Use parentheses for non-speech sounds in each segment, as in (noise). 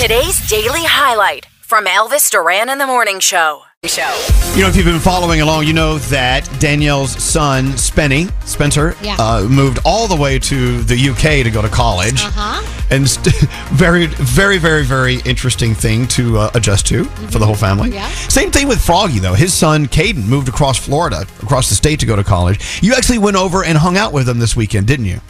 Today's daily highlight from Elvis Duran in the Morning Show. Show. You know, if you've been following along, you know that Danielle's son, Spenny, Spencer, Yeah. uh, moved all the way to the UK to go to college. Uh-huh. And st- (laughs) very, very, very, very interesting thing to uh, adjust to for the whole family. Yeah. Same thing with Froggy, though. His son, Caden, moved across Florida, across the state to go to college. You actually went over and hung out with him this weekend, didn't you?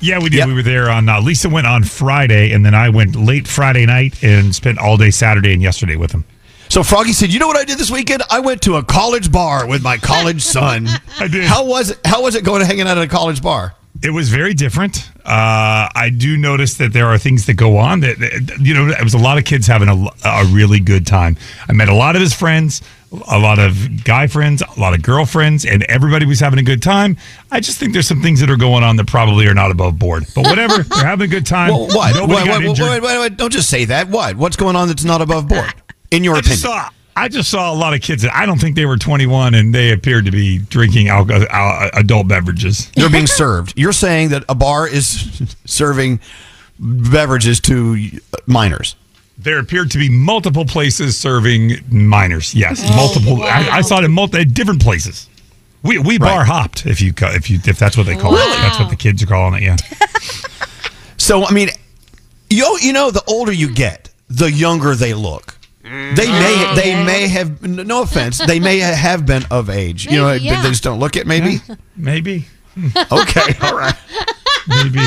Yeah, we did. Yep. We were there on uh, Lisa went on Friday, and then I went late Friday night and spent all day Saturday and yesterday with him. So Froggy said, "You know what I did this weekend? I went to a college bar with my college (laughs) son. I did. How was it? How was it going to hanging out at a college bar? It was very different. Uh, I do notice that there are things that go on that, that- you know, it was a lot of kids having a, a really good time. I met a lot of his friends, a lot of guy friends, a lot of girlfriends, and everybody was having a good time. I just think there's some things that are going on that probably are not above board. But whatever, (laughs) they're having a good time. Well, what? Don't just say that. What? What's going on that's not above board? In your I opinion? just saw. I just saw a lot of kids. that I don't think they were 21, and they appeared to be drinking alcohol, uh, adult beverages. They're being served. You're saying that a bar is (laughs) serving beverages to minors. There appeared to be multiple places serving minors. Yes, Oh, multiple. I, I saw it in multiple different places. We we bar hopped if you if you if that's what they call it. That's what the kids are calling it. Yeah. (laughs) So I mean, you you know, the older you get, the younger they look. They mm. may oh, they may have no offense. They may have been of age. You know, yeah. they just don't look it. Maybe. Maybe. (laughs) Okay. All right. (laughs) Maybe.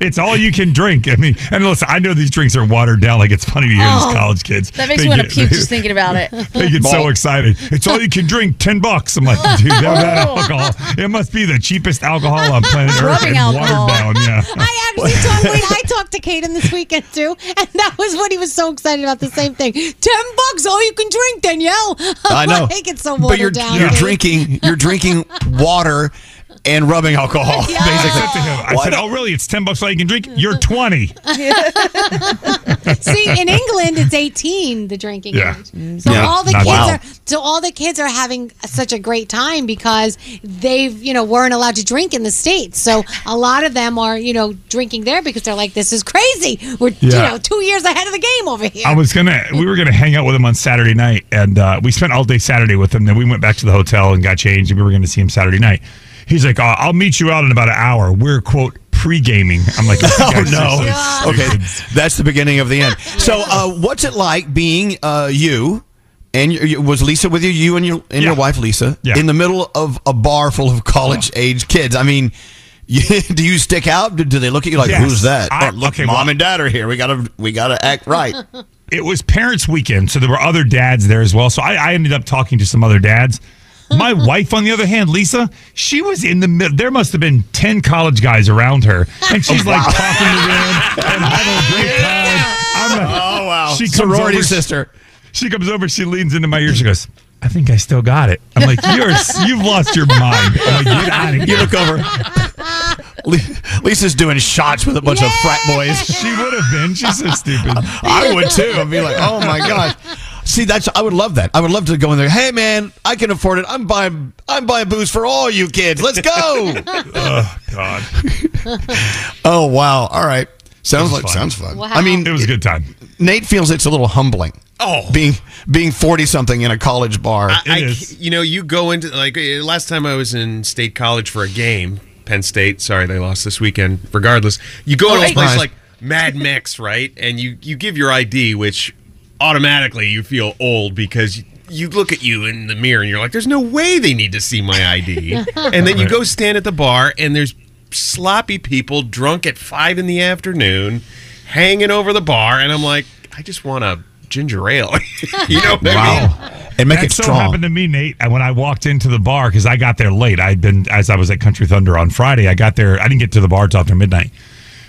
It's all you can drink. I mean, and listen, I know these drinks are watered down. Like it's funny to hear Oh, these college kids. That makes They me want to get- puke just thinking about it. (laughs) They get so excited. It's all you can drink, ten bucks. I'm like, dude, that, that (laughs) alcohol. It must be the cheapest alcohol on planet (laughs) Earth Rubbing and alcohol. watered down. Yeah. I actually talked, wait, I talked to Caden this weekend too, and that was what he was so excited about. The same thing. Ten bucks, all you can drink, Danielle. I know. Like it's so but watered you're down. you're dude. drinking you're drinking water and rubbing alcohol. (laughs) I Basically. said to him, I Why said, "Oh, really? It's ten bucks all you can drink. You're (laughs) 20. See, in England, it's eighteen. The drinking Yeah. age. So Yeah. all the Not kids wow. are so all the kids are having such a great time because they've you know weren't allowed to drink in the states. So a lot of them are you know drinking there because they're like, this is crazy. We're you know two years ahead of the game over here. I was gonna, we were gonna hang out with him on Saturday night, and uh, we spent all day Saturday with him. Then we went back to the hotel and got changed, and we were gonna see him Saturday night. He's like, uh, "I'll meet you out in about an hour." We're quote pre gaming. I'm like, (laughs) Oh no! Okay, that's the beginning of the end. So, uh, what's it like being uh, you, and you, you- was Lisa with you? You and your and your wife Lisa Yeah. in the middle of a bar full of college age kids. I mean. (laughs) You, do you stick out? Do, do they look at you like, Yes. "Who's that?" I- oh, look, okay, mom well- and dad are here. We gotta, we gotta act right. (laughs) it was parents' weekend, so there were other dads there as well. So I, I ended up talking to some other dads. My wife, on the other hand, Lisa, she was in the middle. There must have been ten college guys around her, and she's like talking to them and having a great time. I'm a, Oh wow! She sorority over- sister. She comes over, she leans into my ear, she goes, "I think I still got it." I'm like, "You're, you've lost your mind." I'm like, "Get out of You look over. Lisa's doing shots with a bunch of frat boys. She would have been. She's so stupid. I would too. I'd be like, oh my gosh. See, that's I would love that. I would love to go in there. Hey, man, I can afford it. I'm buying. I'm buying booze for all you kids. Let's go. (laughs) Oh God, (laughs) oh wow. All right. Sounds like fun. sounds fun. Wow. I mean, it was a good time. Nate feels it's a little humbling. Oh. being being forty something in a college bar. I, I- is. you know, you go into like uh, last time I was in state college for a game, Penn State. Sorry, they lost this weekend. Regardless, you go to a place like Mad Mex, right? And you you give your ID, which automatically you feel old because. You look at you in the mirror and you're like, "There's no way they need to see my ID." (laughs) and then you go stand at the bar and there's sloppy people drunk at five in the afternoon, hanging over the bar, and I'm like, "I just want a ginger ale." (laughs) you know what I mean? wow. And make that it so strong. happened to me, Nate. And when I walked into the bar, because I got there late, I'd been as I was at Country Thunder on Friday. I got there. I didn't get to the bar till after midnight.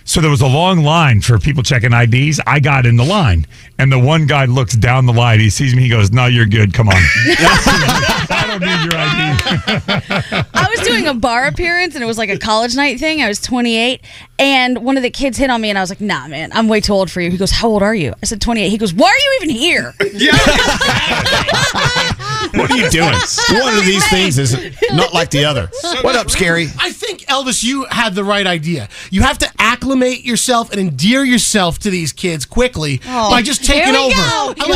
So there was a long line for people checking IDs. I got in the line, and the one guy looks down the line. He sees me. He goes, "No, you're good. Come on. (laughs) (laughs) I don't need your ID." I was doing a bar appearance and it was like a college night thing. I was 28 and one of the kids hit on me and I was like, nah, man, I'm way too old for you. He goes, how old are you? I said 28. He goes, why are you even here? (laughs) Yeah. what are you doing? One of these things is not like the other. What up, Scary? I think Elvis, you had the right idea. You have to acclimate yourself and endear yourself to these kids quickly oh. by just Here taking we over. go. Here you-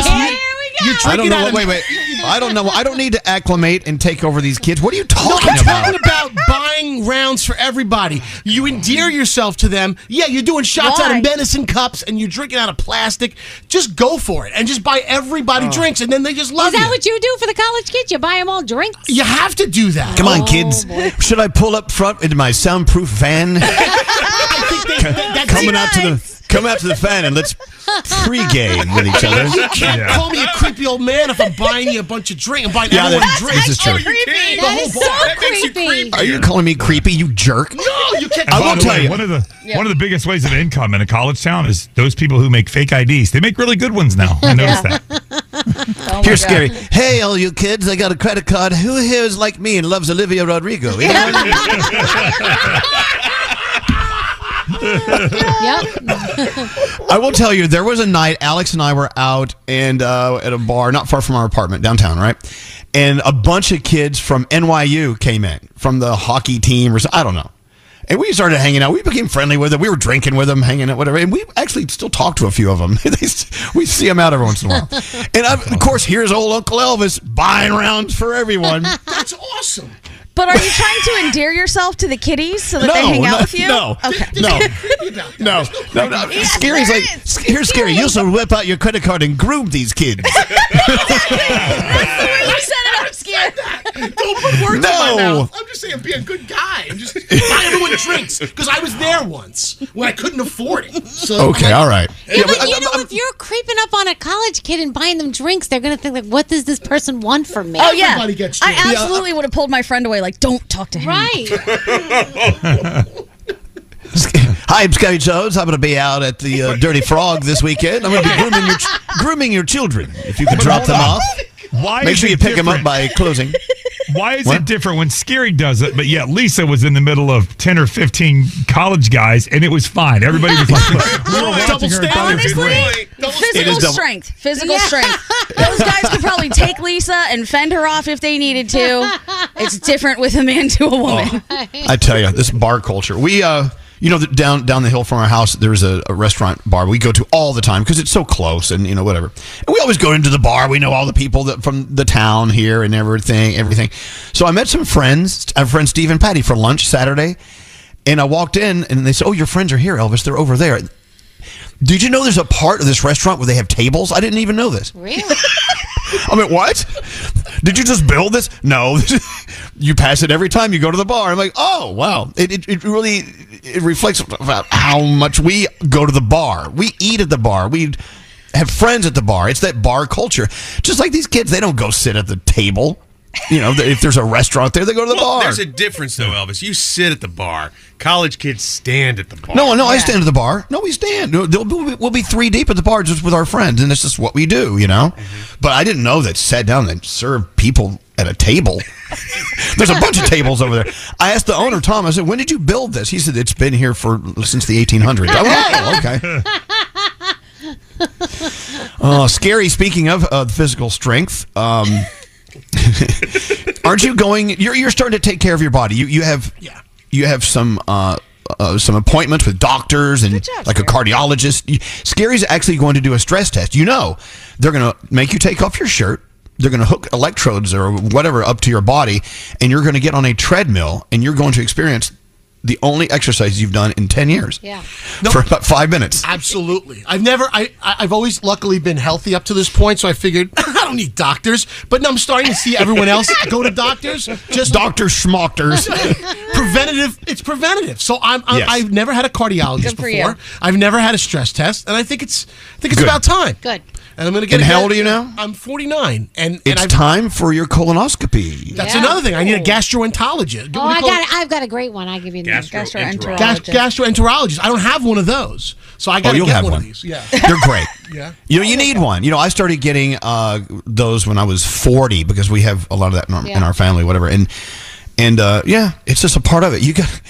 we You're go. I don't know. out What, of- wait, wait. I don't know. I don't need to acclimate and take over these kids. What are you No, talking I'm about? talking about buying rounds for everybody. You endear yourself to them. Yeah, you're doing shots out of medicine cups and you're drinking out of plastic. Just go for it and just buy everybody oh. drinks, and then they just love Is that you. what you do for the college kids? You buy them all drinks? you have to do that. Come on, oh, kids. Should I pull up front into my soundproof van? (laughs) I think they, that, that's (laughs) coming out to the come out to the fan and let's pregame with each other. You can't Yeah. call me a creepy old man if I'm buying you a bunch of drink. I'm buying Yeah, everyone that- drinks. this is true. Oh, creepy. The whole so bar. That makes you creepy. creepy. Are you calling me creepy, you jerk? No, you can't. I will tell way, you. One of the one of the biggest ways of income in a college town is those people who make fake IDs. They make really good ones now. I noticed that. (laughs) Oh my Here's God. scary. Hey, all you kids, I got a credit card. Who here is like me and loves Olivia Rodrigo? (laughs) Yep. I will tell you, there was a night Alex and I were out and uh, at a bar not far from our apartment downtown, right? And a bunch of kids from NYU came in from the hockey team or so, I don't know. And we started hanging out. We became friendly with them. We were drinking with them, hanging out, whatever. And we actually still talk to a few of them. (laughs) We see them out every once in a while. And of (laughs) course, here's old Uncle Elvis buying rounds for everyone. That's awesome. But are you trying to endear yourself to the kiddies so that No, they hang no, out with you? no. Okay. (laughs) No, Creepy no, no, no. Yes, Scary's like, here's scary. You also whip out your credit card and groom these kids. Exactly. That's the way you said it, (laughs) I'm. Don't put words in my mouth. I'm just saying, be a good guy and just buy everyone drinks because I was there once when I couldn't afford it. So Okay, all right. Yeah, but I- you I'm- know, I'm- if you're creeping up on a college kid and buying them drinks, they're gonna think like, "What does this person want from me?" Oh yeah, Everybody gets I drunk. absolutely would have pulled my friend away. Like, don't talk to him. right. (laughs) (laughs) Hi, I'm Scotty Jones. I'm going to be out at the uh, Dirty Frog this weekend. I'm going to be (laughs) grooming your ch- grooming your children. If you could drop them off, Why make is sure it you pick them up different? by closing. (laughs) Why is What? it different when Scary does it, but yet Lisa was in the middle of 10 or 15 college guys and it was fine? Everybody was like, (laughs) we were watching her and thought it was Honestly, great. It physical is double- strength. Physical strength. (laughs) Those guys could probably take Lisa and fend her off if they needed to. It's different with a man to a woman. I tell you, this bar culture. We, uh, you know, down down the hill from our house, there's a, a restaurant bar we go to all the time because it's so close, and you know, whatever. And we always go into the bar. We know all the people that from the town here and everything, everything. So I met some friends, our friend Steve and Patty, for lunch Saturday, and I walked in, and they said, "Oh, your friends are here, Elvis. They're over there." Did you know there's a part of this restaurant where they have tables? I didn't even know this. Really? (laughs) I mean, what? Did you just build this? No, (laughs) you pass it every time you go to the bar. I'm like, oh wow, it, it, it really it reflects about how much we go to the bar. We eat at the bar. We have friends at the bar. It's that bar culture. Just like these kids, they don't go sit at the table. You know, if there's a restaurant there, they go to the Well, bar. There's a difference, though, Elvis. You sit at the bar. College kids stand at the bar. No, no, I stand at the bar. No, we stand. We'll be, we'll be three deep at the bar just with our friends, and it's just what we do, you know. But I didn't know that sat down and served people at a table. (laughs) There's a bunch of tables over there. I asked the owner, Tom. I said, "When did you build this?" He said, "It's been here for since the 1800s." oh, okay. (laughs) Oh, scary. Speaking of uh, physical strength, um, (laughs) aren't you going? You're you're starting to take care of your body. You you have yeah. You have some uh, uh, some appointments with doctors and like a cardiologist. Scary's actually going to do a stress test. You know, they're going to make you take off your shirt. They're going to hook electrodes or whatever up to your body, and you're going to get on a treadmill, and you're going to experience the only exercise you've done in ten years. Yeah. (laughs) for about five minutes. (laughs) Absolutely. I've never. I. I- I've always luckily been healthy up to this point, so I figured I don't need doctors. But now I'm starting to see everyone else go to doctors. Just Doctor Schmochters. preventative. It's preventative. So I'm. I'm Yes. I've never had a cardiologist before. you. I've never had a stress test, and I think it's. I think it's Good. about time. Good. And I'm going to get. And a- how old are you now? I'm 49, and and It's I've, time for your colonoscopy. That's Yeah. another thing. I need a gastroenterologist. Oh, I got. I've got a great one. I give you the Gastroenterologist. Gas- gastroenterologist. I don't have one of those, so I got to Oh, you'll get have one, one. of these. Yeah. (laughs) They're great. (laughs) Yeah. You know, you need one. You know, I started getting uh, those when I was 40 because we have a lot of that in our, in our family, whatever. And and uh, yeah, it's just a part of it. You got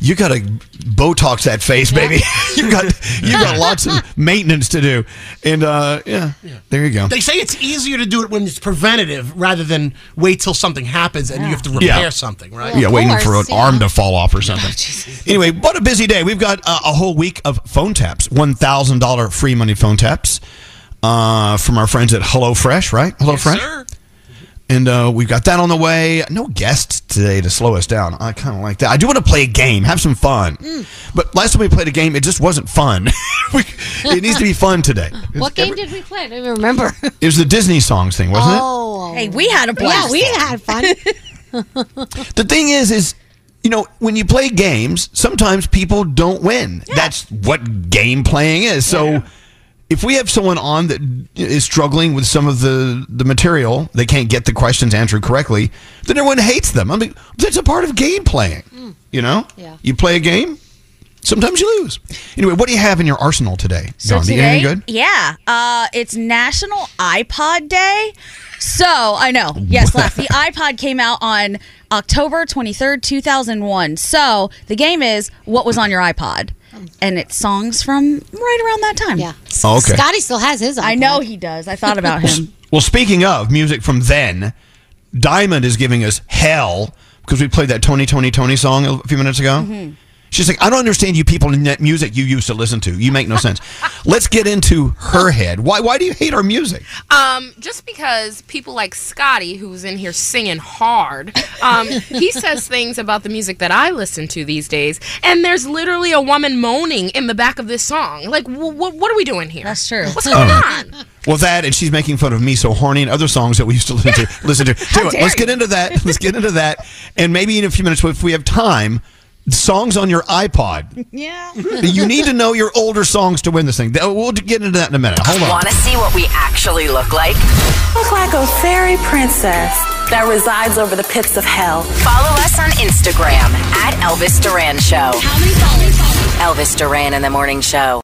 you got to Botox that face, baby. (laughs) you got you got lots of maintenance to do. And uh, yeah, there you go. They say it's easier to do it when it's preventative rather than wait till something happens and you have to repair Yeah. something, right? yeah, waiting for an yeah. arm to fall off or something. (laughs) anyway, what a busy day. We've got uh, a whole week of phone taps, $1,000 free money phone taps uh, from our friends at HelloFresh, right? HelloFresh? Sir. And uh, we've got that on the way. No guests today to slow us down. I kind of like that. I do want to play a game, have some fun. But last time we played a game, it just wasn't fun. (laughs) we, it needs to be fun today. (laughs) What game did we play? I don't even remember. (laughs) It was the Disney songs thing, wasn't it? Oh. Hey, we had a Yeah, blast. we had fun. it? The thing is, is you know, when you play games, sometimes people don't win. That's what game playing is. So. If we have someone on that is struggling with some of the, the material, they can't get the questions answered correctly, then everyone hates them. I mean, that's a part of game playing. You know? Yeah. You play a game, sometimes you lose. Anyway, what do you have in your arsenal today? So Dawn? Do you get today, anything good? yeah, uh, it's National iPod Day. So I know, yes, (laughs) Les, the iPod came out on October twenty third, two thousand one. So the game is what was on your iPod, and it's songs from right around that time. Yeah. Oh, okay. Scotty still has his. I know he does. I thought about him. (laughs) Well, speaking of music from then, Diamond is giving us hell because we played that Tony, Toni, Toné song a few minutes ago. Mm-hmm. She's like, I don't understand you people in that music you used to listen to. You make no sense. (laughs) Let's get into her head. Why? Why do you hate our music? Um, just because people like Scotty, who's in here singing hard, um, he (laughs) says things about the music that I listen to these days, and there's literally a woman moaning in the back of this song. Like, wh- wh- what are we doing here? That's true. What's going on? Well, that and she's making fun of me so horny and other songs that we used to listen to. (laughs) Listen to. Tell you what, dare let's get into that. Let's get into that, and maybe in a few minutes, if we have time, songs on your iPod. (laughs) Yeah. you need to know your older songs to win this thing. We'll get into that in a minute. Hold on. Want to see what we actually look like? Look like a fairy princess that resides over the pits of hell. Follow us on Instagram at Elvis Duran Show. Elvis Duran in the Morning Show.